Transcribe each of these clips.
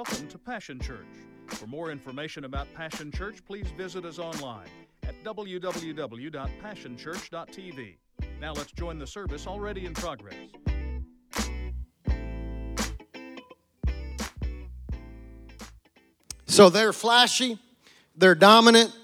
Welcome to Passion Church. For more information about Passion Church, please visit us online at www.passionchurch.tv. Now let's join the service already in progress. So they're flashy, they're dominant,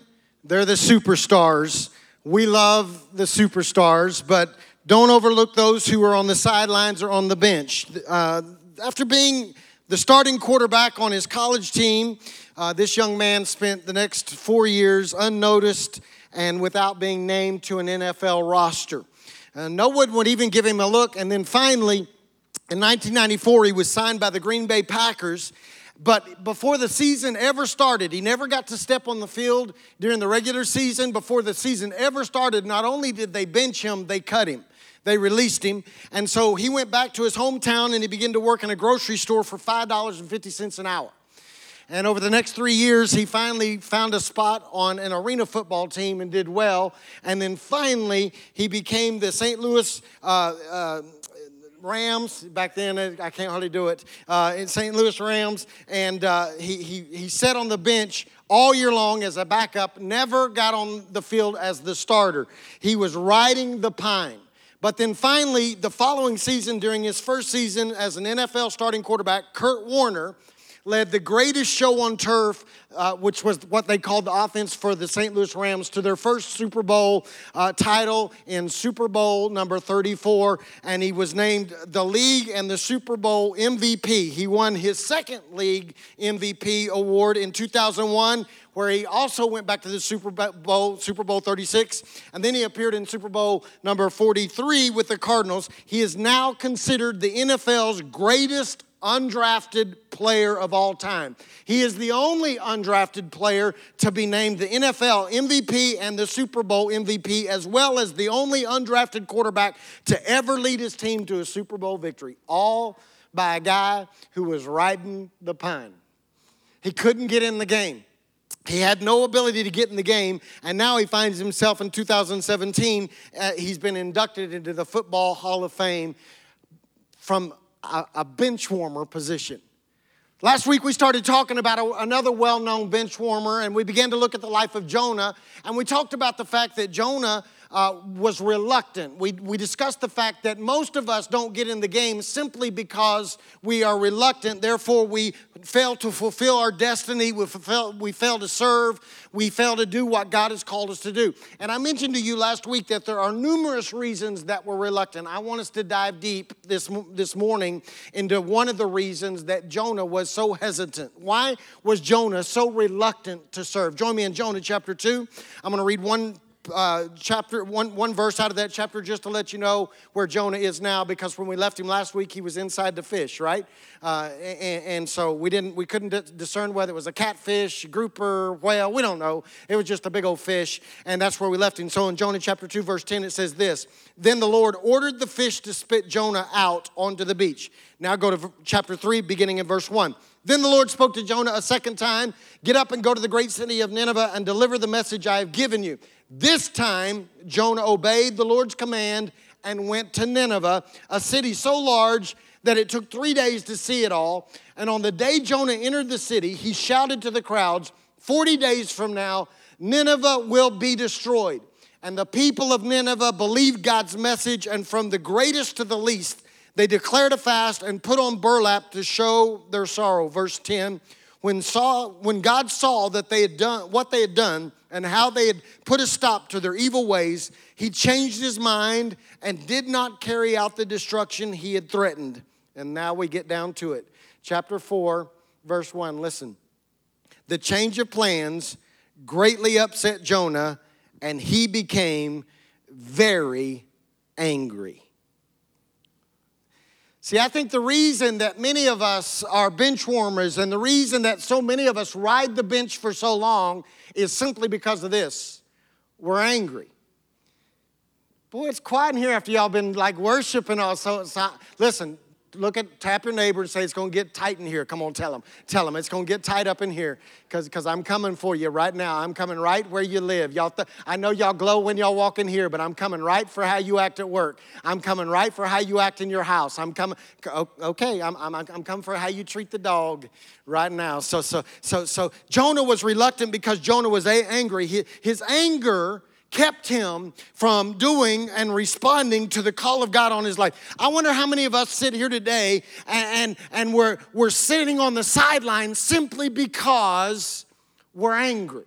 they're the superstars. We love the superstars, but don't overlook those who are on the sidelines or on the bench. Uh, after being the starting quarterback on his college team, uh, this young man spent the next four years unnoticed and without being named to an NFL roster. Uh, no one would even give him a look, and then finally, in 1994, he was signed by the Green Bay Packers. But before the season ever started, he never got to step on the field during the regular season. Before the season ever started, not only did they bench him, they cut him. They released him. And so he went back to his hometown and he began to work in a grocery store for $5.50 an hour. And over the next three years, he finally found a spot on an arena football team and did well. And then finally, he became the St. Louis uh, uh, Rams. Back then, I can't hardly do it. Uh, in St. Louis Rams. And uh, he, he, he sat on the bench all year long as a backup, never got on the field as the starter. He was riding the pine. But then finally, the following season, during his first season as an NFL starting quarterback, Kurt Warner led the greatest show on turf, uh, which was what they called the offense for the St. Louis Rams, to their first Super Bowl uh, title in Super Bowl number 34. And he was named the league and the Super Bowl MVP. He won his second league MVP award in 2001 where he also went back to the Super Bowl, Super Bowl 36, and then he appeared in Super Bowl number 43 with the Cardinals. He is now considered the NFL's greatest undrafted player of all time. He is the only undrafted player to be named the NFL MVP and the Super Bowl MVP, as well as the only undrafted quarterback to ever lead his team to a Super Bowl victory, all by a guy who was riding the pine. He couldn't get in the game. He had no ability to get in the game, and now he finds himself in 2017. Uh, he's been inducted into the Football Hall of Fame from a, a bench warmer position. Last week we started talking about a, another well known bench warmer, and we began to look at the life of Jonah, and we talked about the fact that Jonah uh, was reluctant. We, we discussed the fact that most of us don't get in the game simply because we are reluctant. Therefore, we fail to fulfill our destiny. We fail, we fail to serve. We fail to do what God has called us to do. And I mentioned to you last week that there are numerous reasons that we're reluctant. I want us to dive deep this, this morning into one of the reasons that Jonah was so hesitant. Why was Jonah so reluctant to serve? Join me in Jonah chapter 2. I'm going to read one uh, chapter, one, one verse out of that chapter just to let you know where Jonah is now, because when we left him last week, he was inside the fish, right? Uh, and, and, so we didn't, we couldn't discern whether it was a catfish, grouper, whale. We don't know. It was just a big old fish, and that's where we left him. So in Jonah chapter two, verse ten, it says this: Then the Lord ordered the fish to spit Jonah out onto the beach. Now go to chapter three, beginning in verse one. Then the Lord spoke to Jonah a second time Get up and go to the great city of Nineveh and deliver the message I have given you. This time, Jonah obeyed the Lord's command and went to Nineveh, a city so large that it took three days to see it all. And on the day Jonah entered the city, he shouted to the crowds 40 days from now, Nineveh will be destroyed. And the people of Nineveh believed God's message, and from the greatest to the least, they declared a fast and put on burlap to show their sorrow. Verse 10 when, saw, when God saw that they had done what they had done and how they had put a stop to their evil ways, he changed his mind and did not carry out the destruction he had threatened. And now we get down to it. Chapter 4, verse 1. Listen. The change of plans greatly upset Jonah, and he became very angry. See, I think the reason that many of us are bench warmers and the reason that so many of us ride the bench for so long is simply because of this we're angry. Boy, it's quiet in here after y'all been like worshiping all. So, so listen, look at, tap your neighbor and say, it's going to get tight in here. Come on, tell them. Tell them it's going to get tight up in here because I'm coming for you right now. I'm coming right where you live. Y'all, th- I know y'all glow when y'all walk in here, but I'm coming right for how you act at work. I'm coming right for how you act in your house. I'm coming, okay, I'm, I'm, I'm coming for how you treat the dog right now. So, so, so, so Jonah was reluctant because Jonah was angry. His anger kept him from doing and responding to the call of God on his life. I wonder how many of us sit here today and, and, and we're, we're sitting on the sidelines simply because we're angry.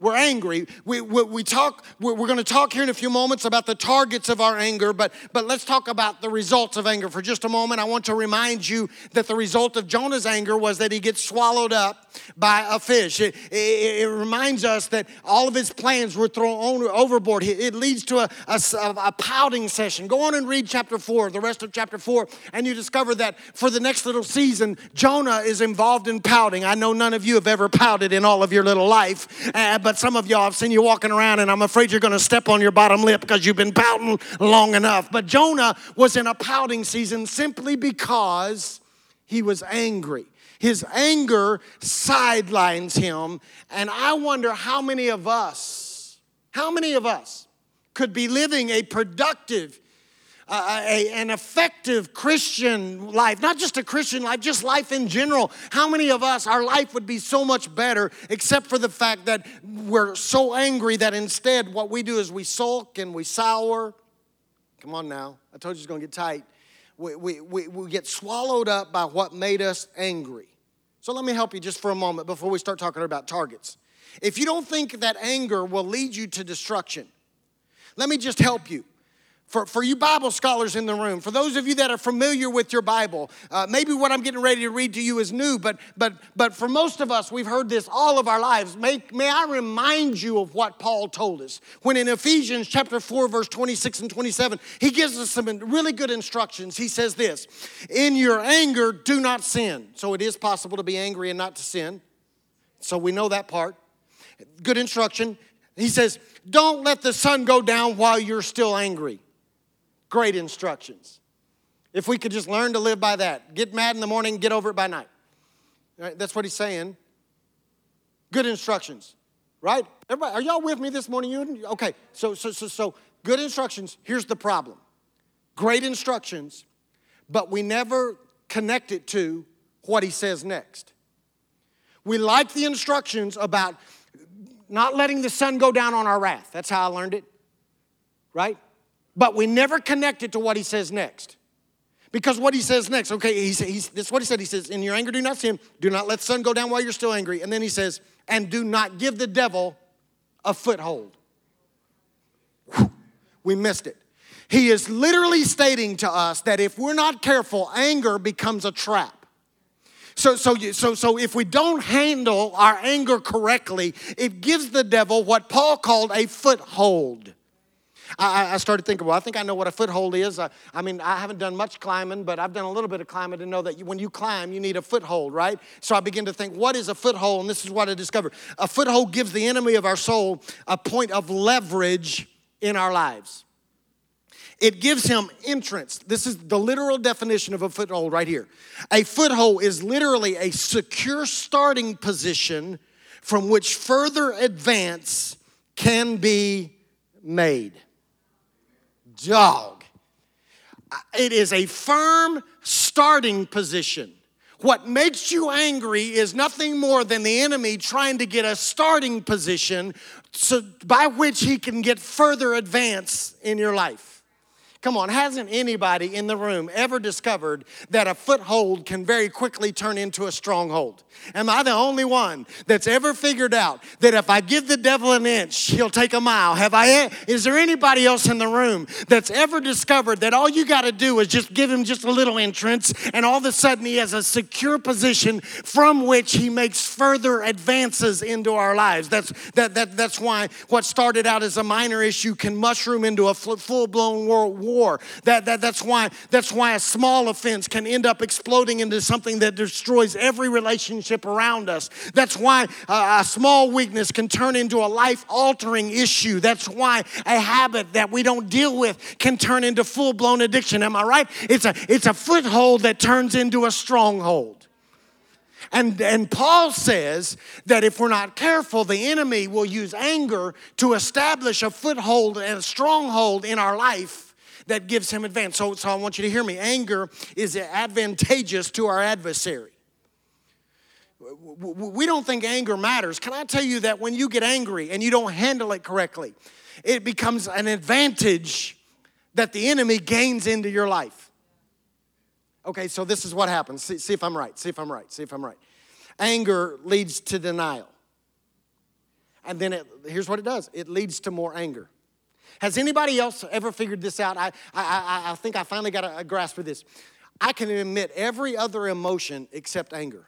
We're angry. We, we, we talk, we're, we're going to talk here in a few moments about the targets of our anger, but, but let's talk about the results of anger for just a moment. I want to remind you that the result of Jonah's anger was that he gets swallowed up by a fish. It, it, it reminds us that all of his plans were thrown overboard. It leads to a, a, a pouting session. Go on and read chapter 4, the rest of chapter 4, and you discover that for the next little season, Jonah is involved in pouting. I know none of you have ever pouted in all of your little life, uh, but some of y'all, I've seen you walking around and I'm afraid you're going to step on your bottom lip because you've been pouting long enough. But Jonah was in a pouting season simply because he was angry. His anger sidelines him. And I wonder how many of us, how many of us could be living a productive, uh, uh, a, an effective Christian life, not just a Christian life, just life in general. How many of us, our life would be so much better, except for the fact that we're so angry that instead what we do is we sulk and we sour. Come on now, I told you it's gonna get tight. We, we, we, we get swallowed up by what made us angry. So let me help you just for a moment before we start talking about targets. If you don't think that anger will lead you to destruction, let me just help you for, for you Bible scholars in the room, for those of you that are familiar with your Bible, uh, maybe what I'm getting ready to read to you is new, but, but, but for most of us, we've heard this all of our lives. May, may I remind you of what Paul told us when in Ephesians chapter 4, verse 26 and 27, he gives us some really good instructions. He says this In your anger, do not sin. So it is possible to be angry and not to sin. So we know that part. Good instruction. He says, Don't let the sun go down while you're still angry. Great instructions. If we could just learn to live by that, get mad in the morning, get over it by night. Right, that's what he's saying. Good instructions, right? Everybody, are y'all with me this morning? You okay? So, so, so, so, good instructions. Here's the problem: great instructions, but we never connect it to what he says next. We like the instructions about not letting the sun go down on our wrath. That's how I learned it, right? But we never connect it to what he says next. Because what he says next, okay, he's, he's, this is what he said. He says, In your anger, do not sin. Do not let the sun go down while you're still angry. And then he says, And do not give the devil a foothold. We missed it. He is literally stating to us that if we're not careful, anger becomes a trap. So, so, so, so if we don't handle our anger correctly, it gives the devil what Paul called a foothold. I, I started thinking, well, I think I know what a foothold is. I, I, mean, I haven't done much climbing, but I've done a little bit of climbing to know that you, when you climb, you need a foothold, right? So I began to think, what is a foothold? And this is what I discovered. A foothold gives the enemy of our soul a point of leverage in our lives. It gives him entrance. This is the literal definition of a foothold right here. A foothold is literally a secure starting position from which further advance can be made dog. It is a firm starting position. What makes you angry is nothing more than the enemy trying to get a starting position so by which he can get further advance in your life. Come on, hasn't anybody in the room ever discovered that a foothold can very quickly turn into a stronghold? Am I the only one that's ever figured out that if I give the devil an inch, he'll take a mile? Have I is there anybody else in the room that's ever discovered that all you got to do is just give him just a little entrance and all of a sudden he has a secure position from which he makes further advances into our lives? That's that, that that's why what started out as a minor issue can mushroom into a full-blown war war. That, that, that's, why, that's why a small offense can end up exploding into something that destroys every relationship around us. That's why a, small weakness can turn into a life altering issue. That's why a habit that we don't deal with can turn into full blown addiction. Am I right? It's a, it's a foothold that turns into a stronghold. And, and Paul says that if we're not careful, the enemy will use anger to establish a foothold and a stronghold in our life that gives him advance. So, so I want you to hear me. Anger is advantageous to our adversary. We don't think anger matters. Can I tell you that when you get angry and you don't handle it correctly, it becomes an advantage that the enemy gains into your life. Okay, so this is what happens. See, see, if I'm right. See if I'm right. See if I'm right. Anger leads to denial. And then it, here's what it does it leads to more anger. Has anybody else ever figured this out? I, I, I, think I finally got a, a grasp of this. I can admit every other emotion except anger.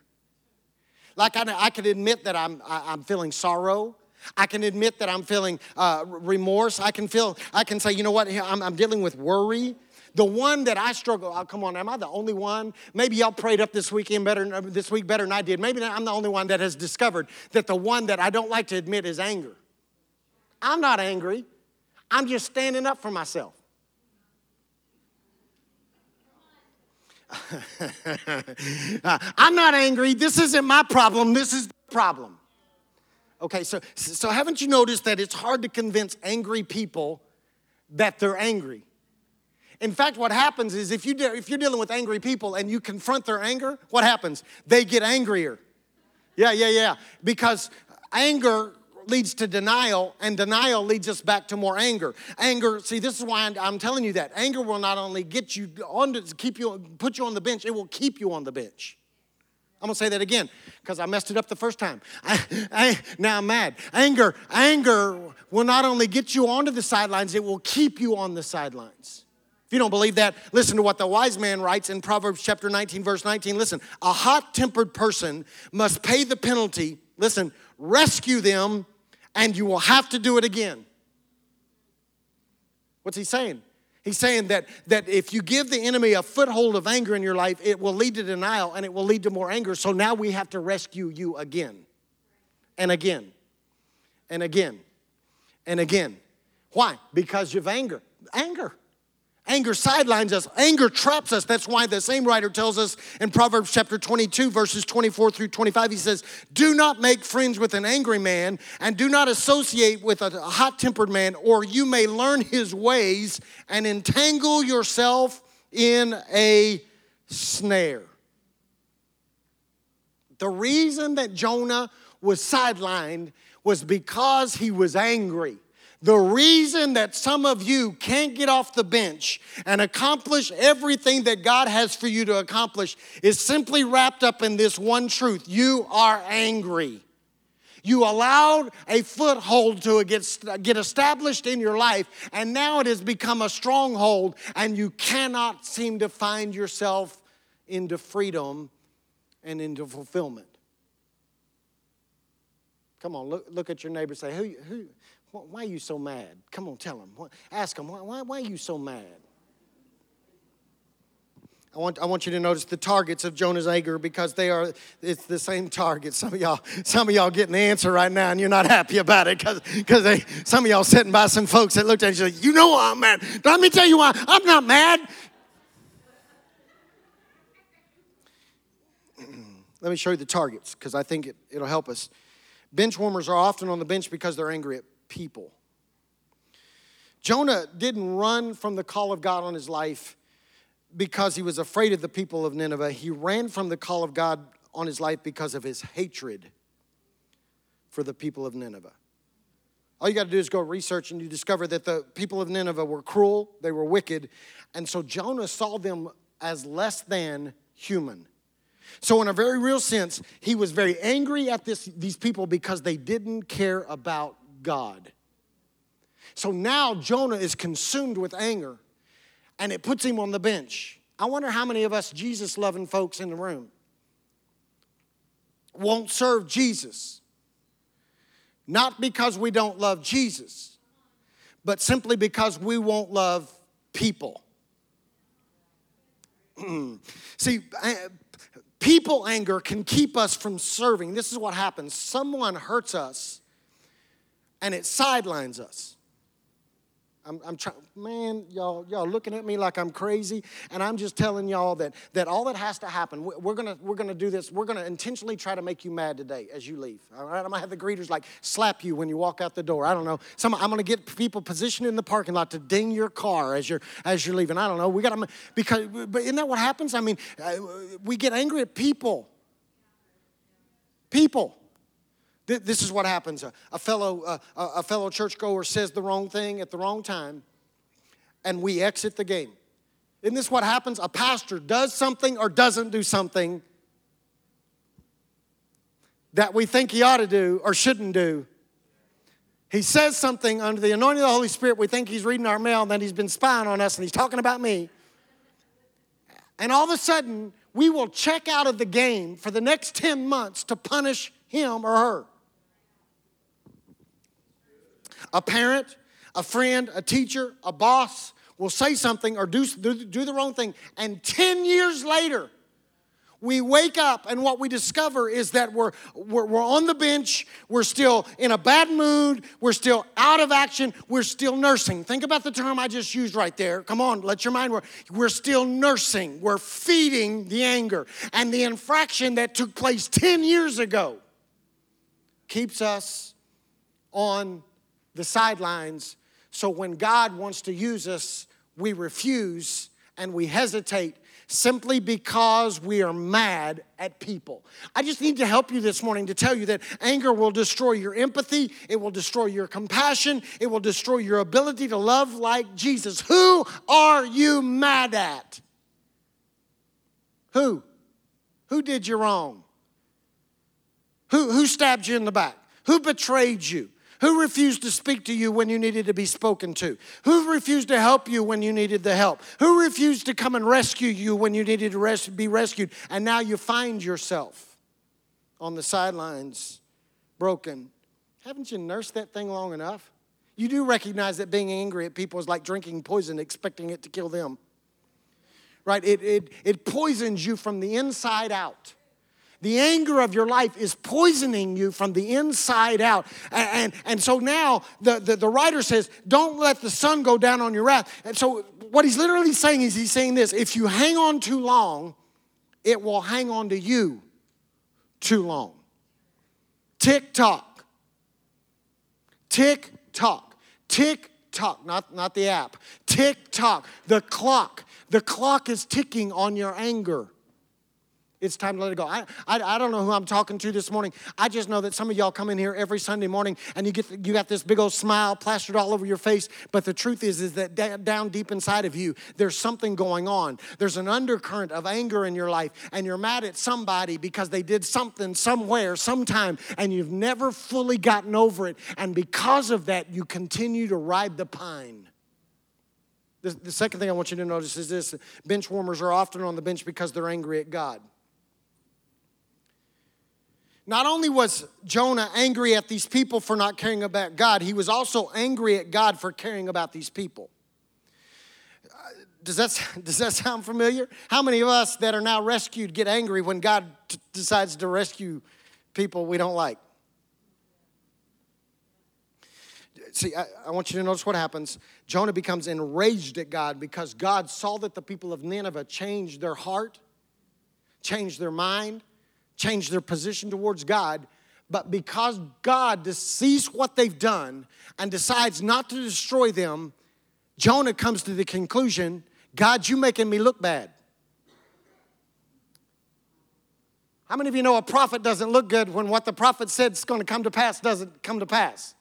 Like I, I can admit that I'm, I, am i am feeling sorrow. I can admit that I'm feeling uh, remorse. I can feel, I can say, you know what, I'm, I'm dealing with worry. The one that I struggle, oh, come on, am I the only one? Maybe y'all prayed up this weekend better this week better than I did. Maybe I'm the only one that has discovered that the one that I don't like to admit is anger. I'm not angry. I'm just standing up for myself. I'm not angry. This isn't my problem. This is the problem. Okay, so, so haven't you noticed that it's hard to convince angry people that they're angry? In fact, what happens is if, you de- if you're dealing with angry people and you confront their anger, what happens? They get angrier. Yeah, yeah, yeah. Because anger leads to denial, and denial leads us back to more anger. Anger, see, this is why I'm telling you that. Anger will not only get you on to keep you, put you on the bench, it will keep you on the bench. I'm gonna say that again because I messed it up the first time. I, I, now I'm mad. Anger, anger will not only get you onto the sidelines, it will keep you on the sidelines. If you don't believe that, listen to what the wise man writes in Proverbs chapter 19, verse 19. Listen, a hot tempered person must pay the penalty. Listen, rescue them, and you will have to do it again. What's he saying? He's saying that, that if you give the enemy a foothold of anger in your life, it will lead to denial and it will lead to more anger. So now we have to rescue you again and again and again and again. Why? Because of anger. Anger. Anger sidelines us, anger traps us. That's why the same writer tells us in Proverbs chapter 22, verses 24 through 25, he says, Do not make friends with an angry man, and do not associate with a hot tempered man, or you may learn his ways and entangle yourself in a snare. The reason that Jonah was sidelined was because he was angry. The reason that some of you can't get off the bench and accomplish everything that God has for you to accomplish is simply wrapped up in this one truth you are angry. You allowed a foothold to get, get established in your life, and now it has become a stronghold, and you cannot seem to find yourself into freedom and into fulfillment. Come on, look, look at your neighbor say, who, who, why are you so mad? Come on, tell him. Ask him, why, why, are you so mad? I want, I want you to notice the targets of Jonah's anger because they are it's the same target. Some of y'all, some of y'all getting the answer right now and you're not happy about it because because some of y'all sitting by some folks that looked at you like, you know why I'm mad. Let me tell you why I'm not mad. Let me show you the targets because I think it, it'll help us. Bench warmers are often on the bench because they're angry at people. Jonah didn't run from the call of God on his life because he was afraid of the people of Nineveh. He ran from the call of God on his life because of his hatred for the people of Nineveh. All you got to do is go research and you discover that the people of Nineveh were cruel, they were wicked, and so Jonah saw them as less than human. So, in a very real sense, he was very angry at this, these people because they didn't care about God. So now Jonah is consumed with anger and it puts him on the bench. I wonder how many of us Jesus loving folks in the room won't serve Jesus. Not because we don't love Jesus, but simply because we won't love people. See, people anger can keep us from serving. This is what happens someone hurts us and it sidelines us. I'm, I'm trying, man, y'all, y'all looking at me like I'm crazy, and I'm just telling y'all that, that all that has to happen, we're gonna, we're gonna do this, we're gonna intentionally try to make you mad today as you leave. All right, I'm gonna have the greeters like slap you when you walk out the door. I don't know. Some, I'm gonna get people positioned in the parking lot to ding your car as you're, as you're leaving. I don't know. We gotta, because, but isn't that what happens? I mean, uh, we get angry at people. People. This is what happens. A fellow, a fellow churchgoer says the wrong thing at the wrong time, and we exit the game. Isn't this what happens? A pastor does something or doesn't do something that we think he ought to do or shouldn't do. He says something under the anointing of the Holy Spirit. We think he's reading our mail, and then he's been spying on us and he's talking about me. And all of a sudden, we will check out of the game for the next 10 months to punish him or her a parent, a friend, a teacher, a boss will say something or do, do, do the wrong thing, and 10 years later, we wake up and what we discover is that we're, we're, we're, on the bench, we're still in a bad mood, we're still out of action, we're still nursing. Think about the term I just used right there. Come on, let your mind work. We're still nursing, we're feeding the anger. And the infraction that took place 10 years ago keeps us on the sidelines. So when God wants to use us, we refuse and we hesitate simply because we are mad at people. I just need to help you this morning to tell you that anger will destroy your empathy, it will destroy your compassion, it will destroy your ability to love like Jesus. Who are you mad at? Who? Who did you wrong? Who, who stabbed you in the back? Who betrayed you? Who refused to speak to you when you needed to be spoken to? Who refused to help you when you needed the help? Who refused to come and rescue you when you needed to res- be rescued? And now you find yourself on the sidelines, broken. Haven't you nursed that thing long enough? You do recognize that being angry at people is like drinking poison, expecting it to kill them. Right? It, it, it poisons you from the inside out. The anger of your life is poisoning you from the inside out. And, and, and so now the, the, the writer says, Don't let the sun go down on your wrath. And so what he's literally saying is, he's saying this if you hang on too long, it will hang on to you too long. Tick tock. Tick tock. Tick tock, not, not the app. Tick tock. The clock. The clock is ticking on your anger. It's time to let it go. I, I, I, don't know who I'm talking to this morning. I just know that some of y'all come in here every Sunday morning and you get you got this big old smile plastered all over your face. But the truth is, is that da- down deep inside of you, there's something going on. There's an undercurrent of anger in your life, and you're mad at somebody because they did something somewhere, sometime, and you've never fully gotten over it. And because of that, you continue to ride the pine. The, the second thing I want you to notice is this bench warmers are often on the bench because they're angry at God. Not only was Jonah angry at these people for not caring about God, he was also angry at God for caring about these people. Does that, does that sound familiar? How many of us that are now rescued get angry when God t- decides to rescue people we don't like? See, I, I want you to notice what happens. Jonah becomes enraged at God because God saw that the people of Nineveh changed their heart, changed their mind, change their position towards God, but because God sees what they've done and decides not to destroy them, Jonah comes to the conclusion God, you're making me look bad. How many of you know a prophet doesn't look good when what the prophet said is going to come to pass doesn't come to pass?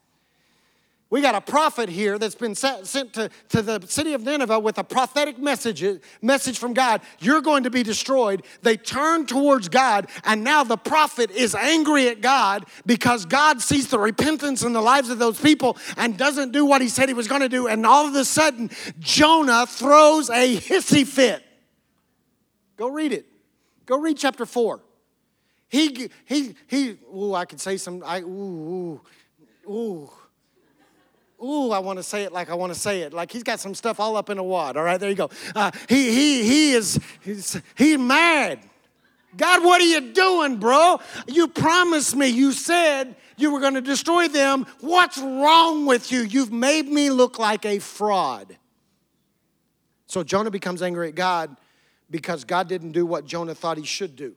We got a prophet here that's been sent to, to the city of Nineveh with a prophetic message, message from God. You're going to be destroyed. They turn towards God, and now the prophet is angry at God because God sees the repentance in the lives of those people and doesn't do what he said he was going to do. And all of a sudden, Jonah throws a hissy fit. Go read it. Go read chapter 4. He, he, he, ooh, I could say some, I, ooh, ooh, ooh Ooh, I want to say it like I want to say it. Like he's got some stuff all up in a wad. All right, there you go. Uh, he he he is he's, he's mad. God, what are you doing, bro? You promised me. You said you were going to destroy them. What's wrong with you? You've made me look like a fraud. So Jonah becomes angry at God because God didn't do what Jonah thought he should do.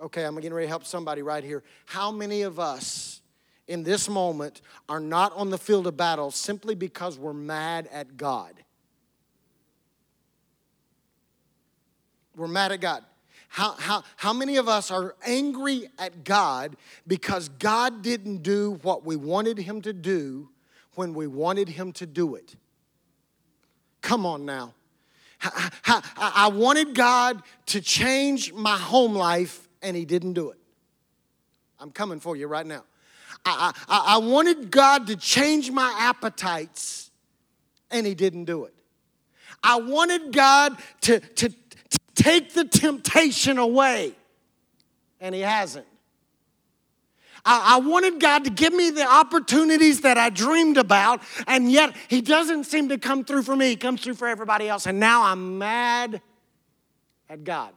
Okay, I'm getting ready to help somebody right here. How many of us in this moment are not on the field of battle simply because we're mad at God? We're mad at God. How, how, how many of us are angry at God because God didn't do what we wanted Him to do when we wanted Him to do it? Come on now. I wanted God to change my home life, and He didn't do it. I'm coming for you right now. I, I, I wanted God to change my appetites, and He didn't do it. I wanted God to, to, take the temptation away, and He hasn't. I, wanted God to give me the opportunities that I dreamed about, and yet He doesn't seem to come through for me. He comes through for everybody else, and now I'm mad at God.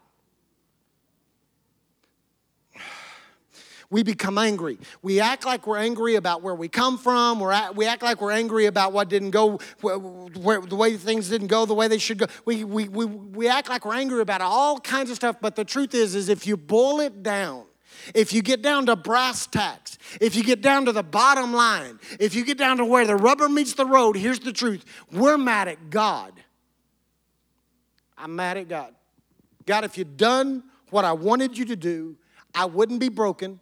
We become angry. We act like we're angry about where we come from. We're at, we act like we're angry about what didn't go, where, where, the way things didn't go the way they should go. We, we, we, we act like we're angry about all kinds of stuff. But the truth is, is if you boil it down, if you get down to brass tacks, if you get down to the bottom line, if you get down to where the rubber meets the road, here's the truth. We're mad at God. I'm mad at God. God, if you'd done what I wanted you to do, I wouldn't be broken.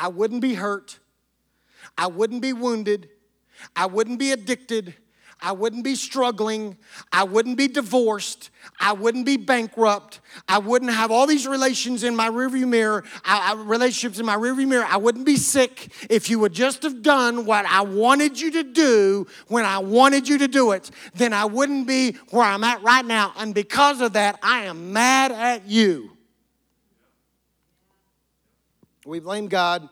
I wouldn't be hurt. I wouldn't be wounded. I wouldn't be addicted. I wouldn't be struggling. I wouldn't be divorced. I wouldn't be bankrupt. I wouldn't have all these relations in my rearview mirror, I, I, relationships in my rearview mirror. I wouldn't be sick if you would just have done what I wanted you to do when I wanted you to do it. Then I wouldn't be where I'm at right now. And because of that, I am mad at you. We blame God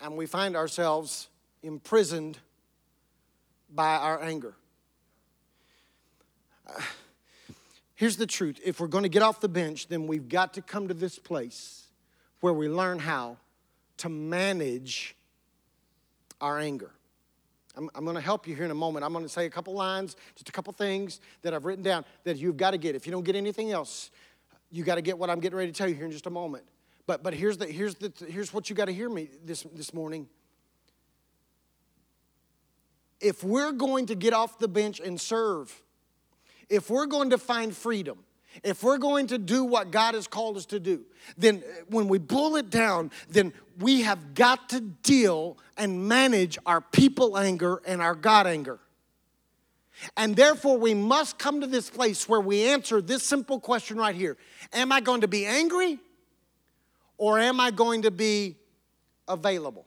and we find ourselves imprisoned by our anger. Here's the truth if we're going to get off the bench, then we've got to come to this place where we learn how to manage our anger. I'm, I'm going to help you here in a moment. I'm going to say a couple lines, just a couple things that I've written down that you've got to get. If you don't get anything else, you got to get what I'm getting ready to tell you here in just a moment. But, but here's, the, here's, the, here's what you got to hear me this, this morning. If we're going to get off the bench and serve, if we're going to find freedom, if we're going to do what God has called us to do, then when we boil it down, then we have got to deal and manage our people anger and our God anger. And therefore, we must come to this place where we answer this simple question right here Am I going to be angry or am I going to be available?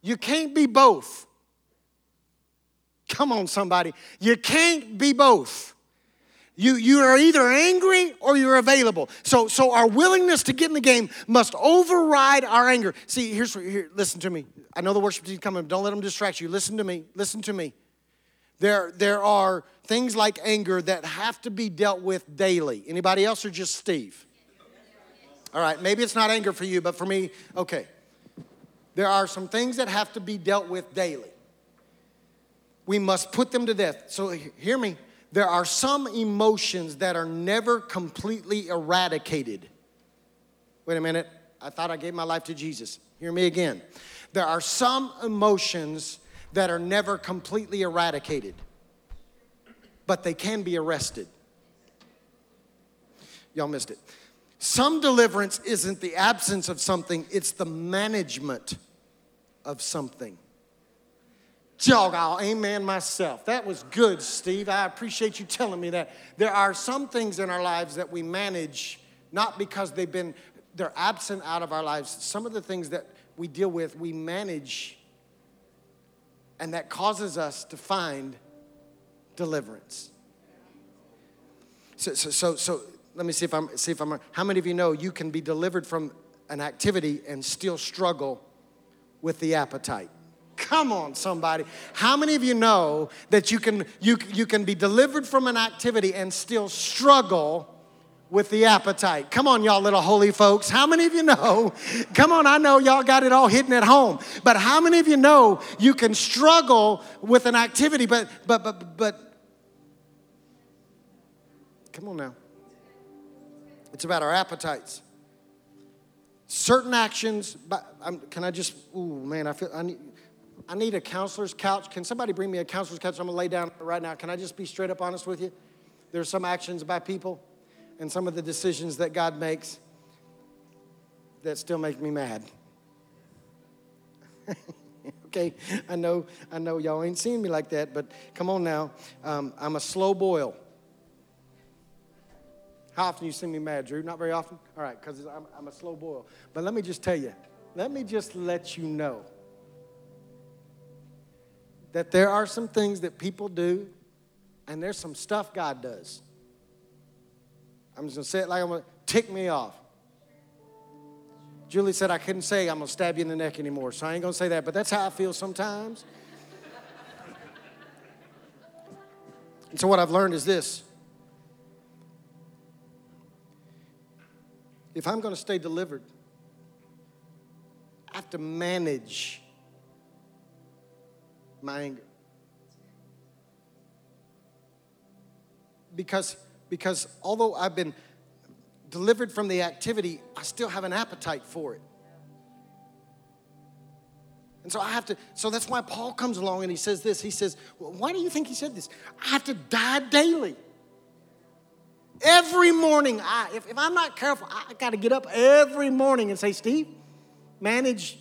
You can't be both. Come on, somebody. You can't be both. You, you are either angry or you're available. So, so our willingness to get in the game must override our anger. See, here's here, listen to me. I know the worship team coming. Don't let them distract you. Listen to me. Listen to me. There, there are things like anger that have to be dealt with daily. Anybody else or just Steve? All right, maybe it's not anger for you, but for me, okay. There are some things that have to be dealt with daily. We must put them to death. So, hear me. There are some emotions that are never completely eradicated. Wait a minute. I thought I gave my life to Jesus. Hear me again. There are some emotions that are never completely eradicated, but they can be arrested. Y'all missed it. Some deliverance isn't the absence of something, it's the management of something. Jog, I'll amen myself. That was good, Steve. I appreciate you telling me that. There are some things in our lives that we manage not because they've been, they're absent out of our lives. Some of the things that we deal with, we manage, and that causes us to find deliverance. So, so, so, so let me see if I'm see if I'm how many of you know you can be delivered from an activity and still struggle with the appetite? Come on, somebody. How many of you know that you can, you, you can be delivered from an activity and still struggle with the appetite? Come on, y'all little holy folks. How many of you know? Come on, I know y'all got it all hidden at home. But how many of you know you can struggle with an activity, but, but, but, but, come on now. It's about our appetites. Certain actions, I'm, can I just, ooh, man, I feel, I need, I need a counselor's couch. Can somebody bring me a counselor's couch? I'm gonna lay down right now. Can I just be straight up honest with you? There's some actions by people and some of the decisions that God makes that still make me mad. okay, I know, I know y'all ain't seen me like that, but come on now. Um, I'm a slow boil. How often you see me mad, Drew? Not very often? All right, because I'm, I'm a slow boil. But let me just tell you, let me just let you know that there are some things that people do, and there's some stuff God does. I'm just gonna say it like I'm gonna tick me off. Julie said I couldn't say I'm gonna stab you in the neck anymore, so I ain't gonna say that, but that's how I feel sometimes. and so, what I've learned is this if I'm gonna stay delivered, I have to manage my anger. Because, because although I've been delivered from the activity, I still have an appetite for it. And so I have to, so that's why Paul comes along and he says this. He says, Why do you think he said this? I have to die daily. Every morning, I, if, if I'm not careful, I got to get up every morning and say, Steve, manage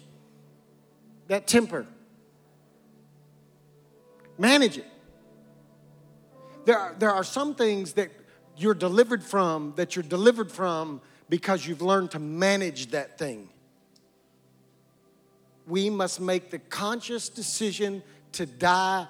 that temper. Manage it. There are, there are some things that you're delivered from, that you're delivered from because you've learned to manage that thing. We must make the conscious decision to die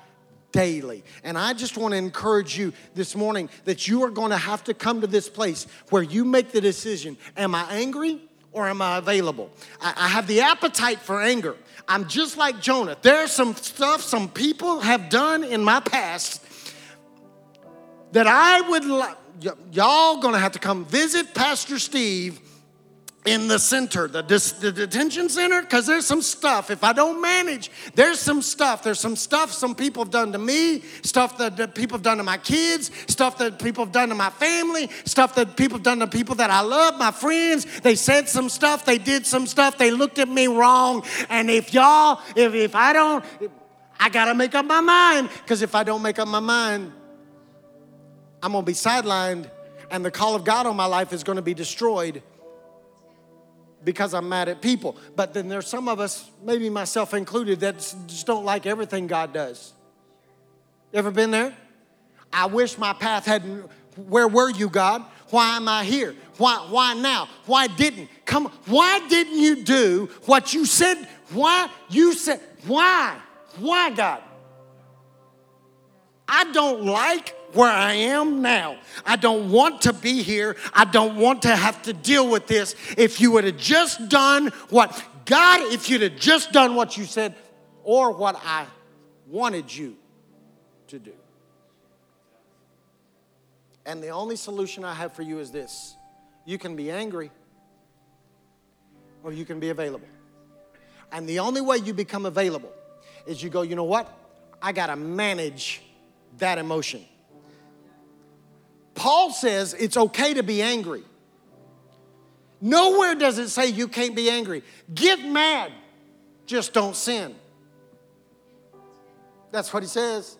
daily. And I just want to encourage you this morning that you are going to have to come to this place where you make the decision Am I angry or am I available? I, have the appetite for anger. I'm just like Jonah. There's some stuff some people have done in my past that I would like. Y'all gonna have to come visit Pastor Steve in the center, the, dis- the detention center, because there's some stuff. If I don't manage, there's some stuff. There's some stuff some people have done to me, stuff that, that people have done to my kids, stuff that people have done to my family, stuff that people have done to people that I love, my friends. They said some stuff, they did some stuff, they looked at me wrong. And if y'all, if, if I don't, I gotta make up my mind, because if I don't make up my mind, I'm gonna be sidelined, and the call of God on my life is gonna be destroyed because I'm mad at people. But then there's some of us, maybe myself included, that just don't like everything God does. Ever been there? I wish my path hadn't. Where were you, God? Why am I here? Why, why now? Why didn't? Come, why didn't you do what you said? Why you said, why? Why, God? I don't like where I am now. I don't want to be here. I don't want to have to deal with this. If you would have just done what God, if you'd have just done what you said or what I wanted you to do. And the only solution I have for you is this you can be angry or you can be available. And the only way you become available is you go, you know what? I got to manage that emotion. Paul says it's okay to be angry. Nowhere does it say you can't be angry. Get mad, just don't sin. That's what he says.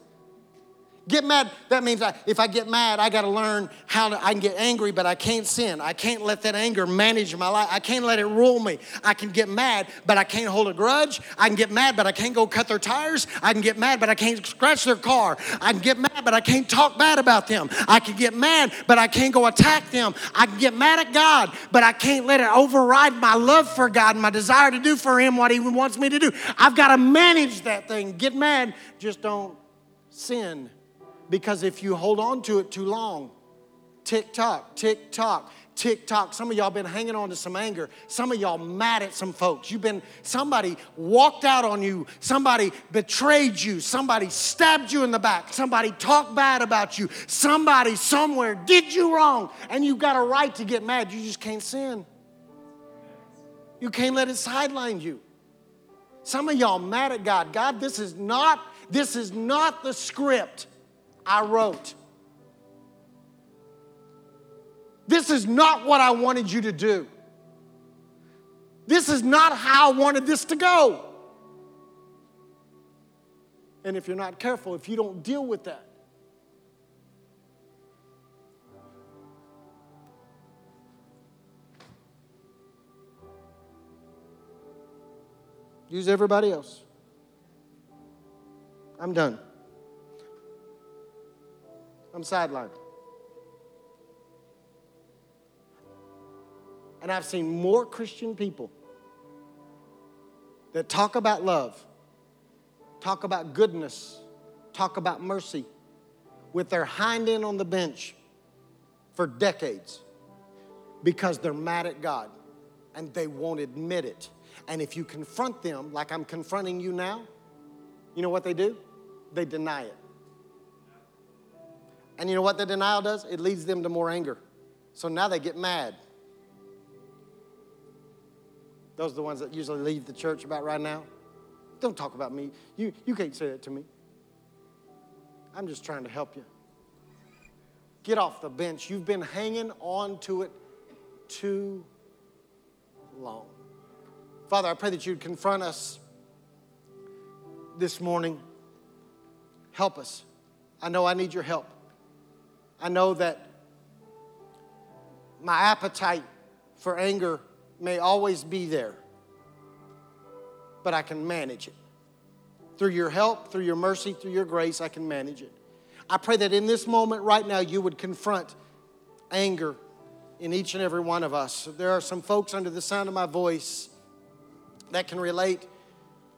Get mad, that means I, if I get mad, I got to learn how to, I can get angry, but I can't sin. I can't let that anger manage my life. I can't let it rule me. I can get mad, but I can't hold a grudge. I can get mad, but I can't go cut their tires. I can get mad, but I can't scratch their car. I can get mad, but I can't talk bad about them. I can get mad, but I can't go attack them. I can get mad at God, but I can't let it override my love for God and my desire to do for Him what He wants me to do. I've got to manage that thing. Get mad, just don't sin. Because if you hold on to it too long, tick tock, tick tock, tick tock. Some of y'all been hanging on to some anger. Some of y'all mad at some folks. You've been, somebody walked out on you. Somebody betrayed you. Somebody stabbed you in the back. Somebody talked bad about you. Somebody somewhere did you wrong. And you got a right to get mad. You just can't sin. You can't let it sideline you. Some of y'all mad at God. God, this is not, this is not the script I wrote. This is not what I wanted you to do. This is not how I wanted this to go. And if you're not careful, if you don't deal with that, use everybody else. I'm done. I'm sidelined. And I've seen more Christian people that talk about love, talk about goodness, talk about mercy with their hind end on the bench for decades because they're mad at God and they won't admit it. And if you confront them like I'm confronting you now, you know what they do? They deny it. And you know what the denial does? It leads them to more anger. So now they get mad. Those are the ones that usually leave the church about right now. Don't talk about me. You, you can't say that to me. I'm just trying to help you. Get off the bench. You've been hanging on to it too long. Father, I pray that you'd confront us this morning. Help us. I know I need your help. I know that my appetite for anger may always be there, but I can manage it. Through your help, through your mercy, through your grace, I can manage it. I pray that in this moment right now, you would confront anger in each and every one of us. There are some folks under the sound of my voice that can relate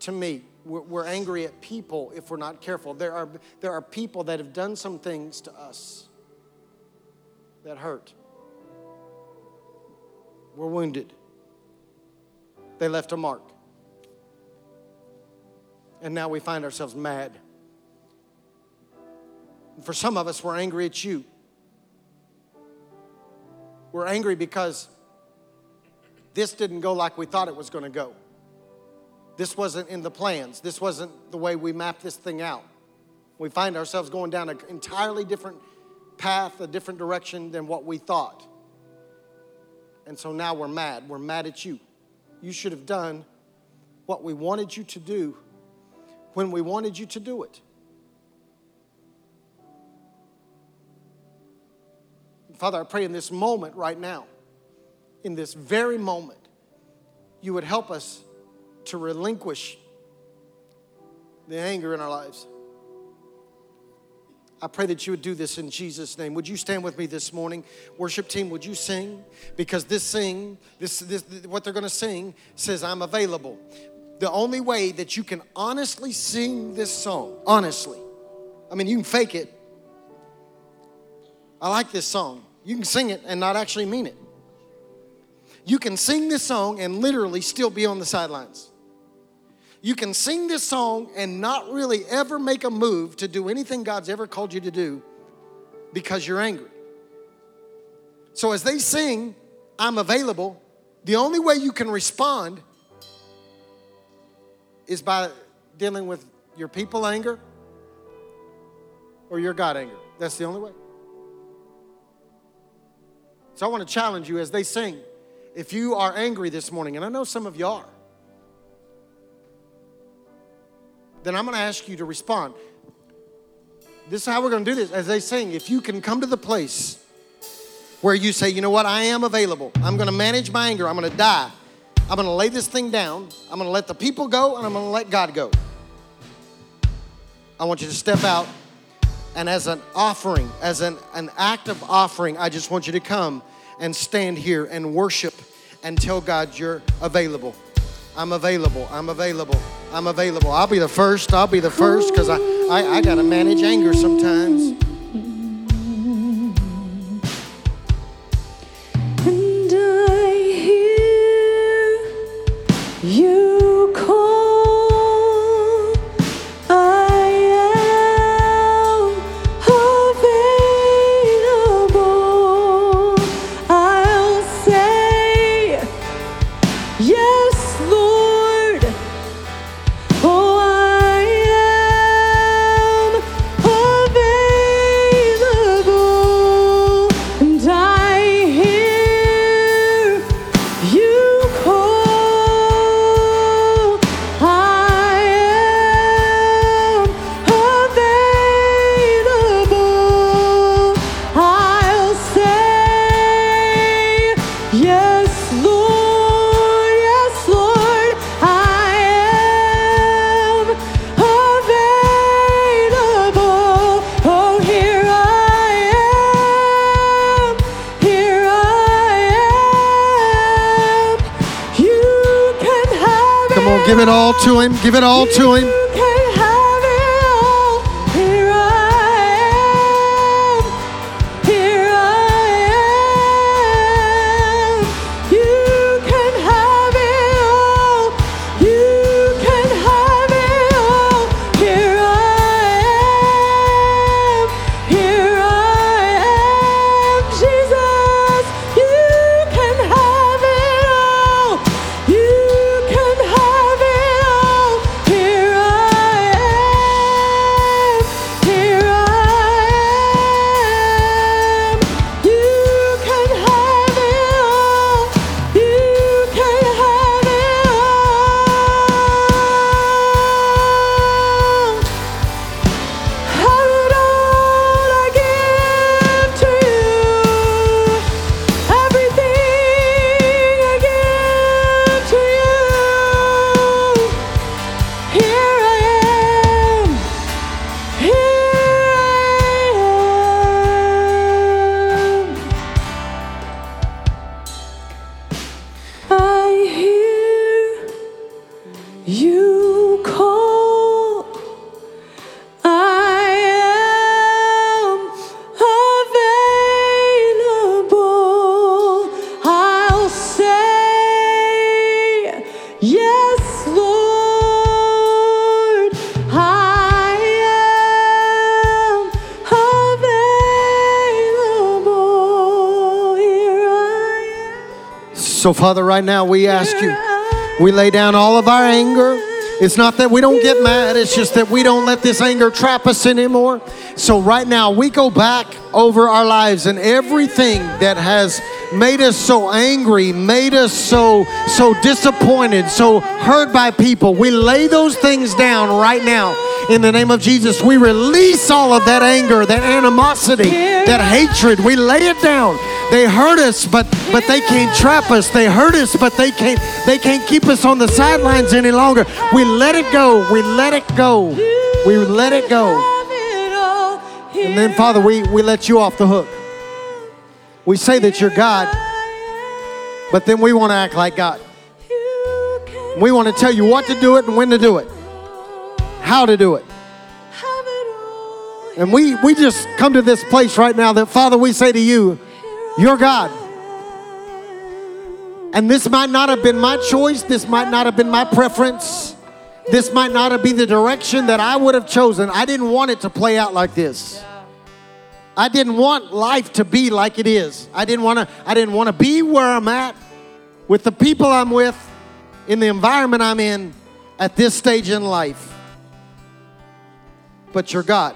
to me. We're, we're angry at people if we're not careful. There are, there are people that have done some things to us that hurt. We're wounded. They left a mark. And now we find ourselves mad. And for some of us, we're angry at you. We're angry because this didn't go like we thought it was going to go. This wasn't in the plans. This wasn't the way we mapped this thing out. We find ourselves going down an entirely different path, a different direction than what we thought. And so now we're mad. We're mad at you. You should have done what we wanted you to do when we wanted you to do it. Father, I pray in this moment right now, in this very moment, you would help us to relinquish the anger in our lives. I pray that you would do this in Jesus' name. Would you stand with me this morning? Worship team, would you sing? Because this sing, this, this what they're gonna sing says, I'm available. The only way that you can honestly sing this song, honestly, I mean, you can fake it. I like this song. You can sing it and not actually mean it. You can sing this song and literally still be on the sidelines. You can sing this song and not really ever make a move to do anything God's ever called you to do because you're angry. So as they sing, I'm available, the only way you can respond is by dealing with your people anger or your God anger. That's the only way. So I want to challenge you as they sing. If you are angry this morning, and I know some of you are, then I'm going to ask you to respond. This is how we're going to do this. As they sing, if you can come to the place where you say, you know what, I am available. I'm going to manage my anger. I'm going to die. I'm going to lay this thing down. I'm going to let the people go and I'm going to let God go. I want you to step out and as an offering, as an, an act of offering, I just want you to come and stand here and worship and tell God you're available. I'm available. I'm available. I'm available. I'll be the first. I'll be the first because I, I, I got to manage anger sometimes. And I hear you. Give it all to Him. So, Father, right now we ask you, we lay down all of our anger. It's not that we don't get mad, it's just that we don't let this anger trap us anymore. So, right now, we go back over our lives and everything that has made us so angry, made us so so disappointed, so hurt by people. We lay those things down right now. In the name of Jesus, we release all of that anger, that animosity, that hatred. We lay it down. They hurt us, but but they can't trap us. They hurt us, but they can't they can't keep us on the sidelines any longer. We let it go. We let it go. We let it go. And then Father, we, we let you off the hook. We say that you're God, but then we want to act like God. We want to tell you what to do it and when to do it, how to do it. And we, we just come to this place right now that, Father, we say to you, You're God. And this might not have been my choice. This might not have been my preference. This might not have been the direction that I would have chosen. I didn't want it to play out like this. I didn't want life to be like it is. I didn't want to I didn't want to be where I'm at with the people I'm with in the environment I'm in at this stage in life. But you're God.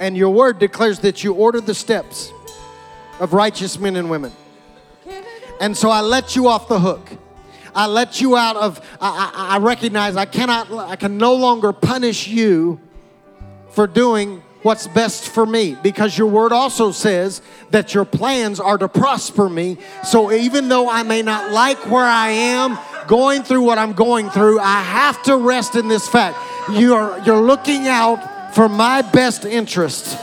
And your word declares that you order the steps of righteous men and women. And so I let you off the hook. I let you out of, I, I, I recognize I cannot, I can no longer punish you for doing what's best for me because your word also says that your plans are to prosper me. So even though I may not like where I am, going through what I'm going through, I have to rest in this fact. You're, you're looking out for my best interest.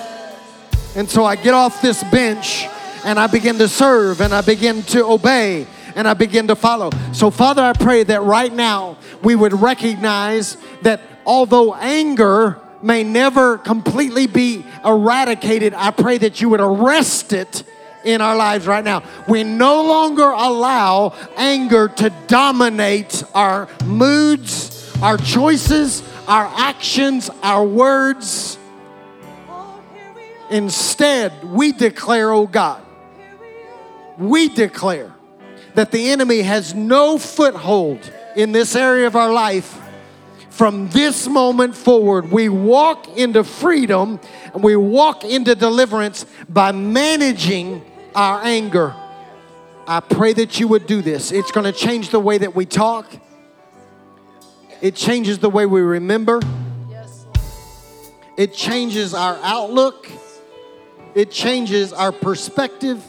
And so I get off this bench and I begin to serve and I begin to obey and I begin to follow. So, Father, I pray that right now we would recognize that although anger may never completely be eradicated, I pray that you would arrest it in our lives right now. We no longer allow anger to dominate our moods, our choices, our actions, our words. Instead, we declare, oh God, we declare that the enemy has no foothold in this area of our life. From this moment forward, we walk into freedom and we walk into deliverance by managing our anger. I pray that you would do this. It's going to change the way that we talk, it changes the way we remember, it changes our outlook, it changes our perspective,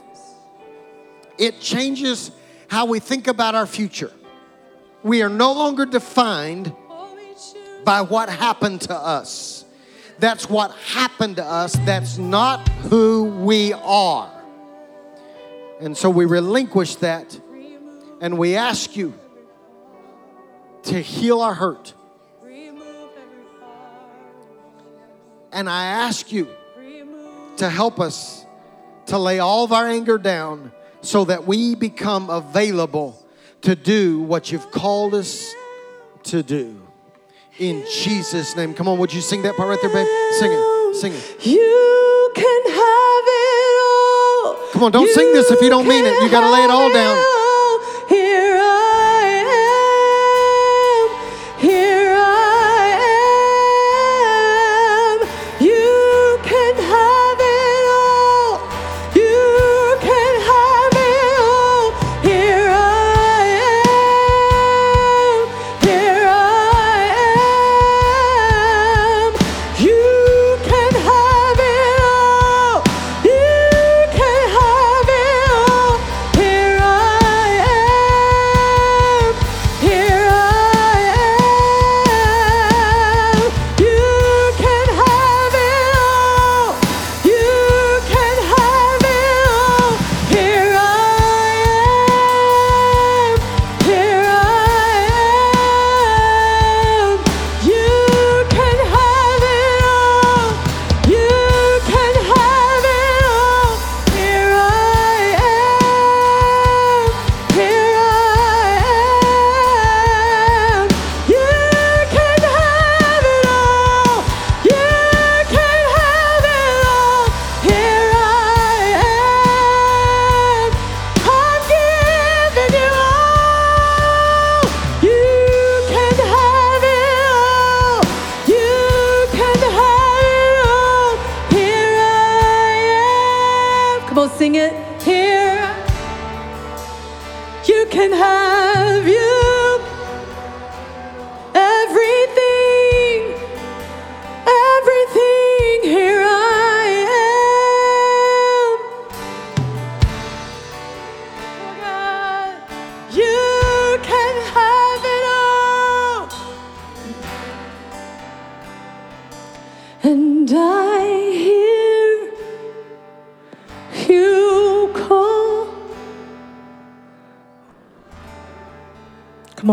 it changes how we think about our future. We are no longer defined by what happened to us. That's what happened to us. That's not who we are. And so we relinquish that and we ask you to heal our hurt. And I ask you to help us to lay all of our anger down so that we become available to do what you've called us to do. In Jesus' name. Come on, would you sing that part right there, babe? Sing it. Sing it. You can have it all. Come on, don't sing this if you don't mean it. You gotta lay it all down.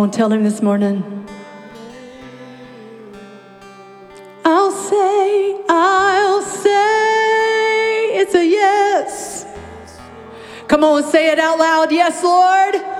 On, tell him this morning. I'll say, I'll say, it's a yes. Come on, say it out loud. Yes, Lord.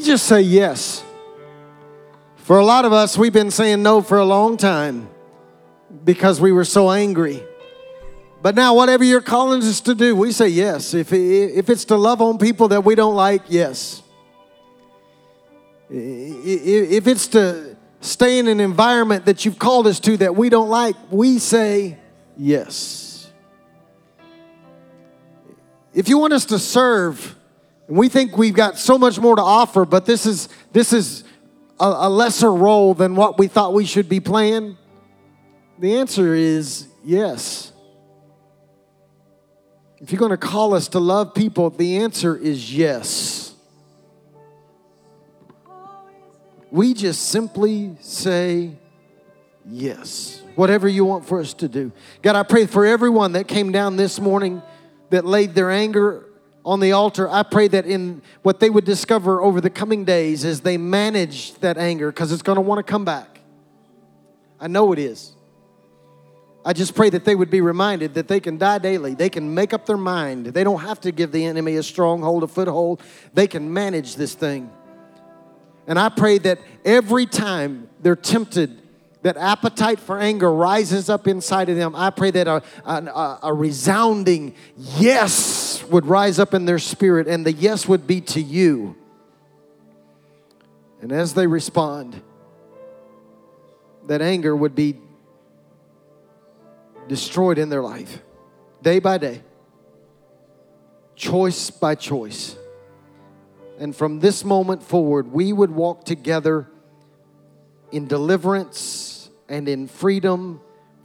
We just say yes. For a lot of us, we've been saying no for a long time because we were so angry. But now, whatever you're calling us to do, we say yes. If, if it's to love on people that we don't like, yes. If it's to stay in an environment that you've called us to that we don't like, we say yes. If you want us to serve, and we think we've got so much more to offer, but this is this is a, a lesser role than what we thought we should be playing? The answer is yes. If you're going to call us to love people, the answer is yes. We just simply say yes. Whatever you want for us to do. God, I pray for everyone that came down this morning that laid their anger on the altar. I pray that in what they would discover over the coming days as they manage that anger, because it's going to want to come back. I know it is. I just pray that they would be reminded that they can die daily. They can make up their mind. They don't have to give the enemy a stronghold, a foothold. They can manage this thing. And I pray that every time they're tempted, that appetite for anger rises up inside of them. I pray that a, a, a resounding yes would rise up in their spirit, and the yes would be to you. And as they respond, that anger would be destroyed in their life, day by day, choice by choice. And from this moment forward, we would walk together in deliverance and in freedom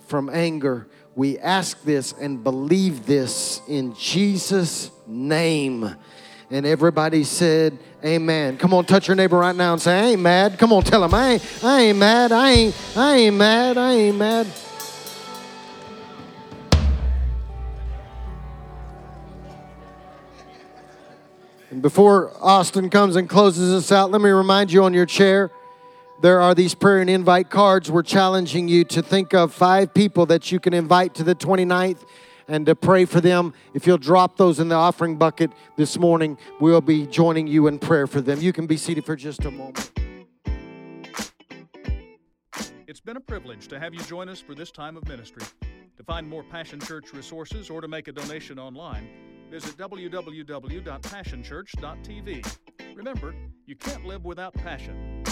from anger. We ask this and believe this in Jesus' name. And everybody said, Amen. Come on, touch your neighbor right now and say, I ain't mad. Come on, tell him, I ain't, I ain't mad. I ain't, I ain't mad. I ain't mad. And before Austin comes and closes us out, let me remind you on your chair there are these prayer and invite cards. We're challenging you to think of five people that you can invite to the 29th and to pray for them. If you'll drop those in the offering bucket this morning, we'll be joining you in prayer for them. You can be seated for just a moment. It's been a privilege to have you join us for this time of ministry. To find more Passion Church resources or to make a donation online, visit www.passionchurch.tv. Remember, you can't live without passion.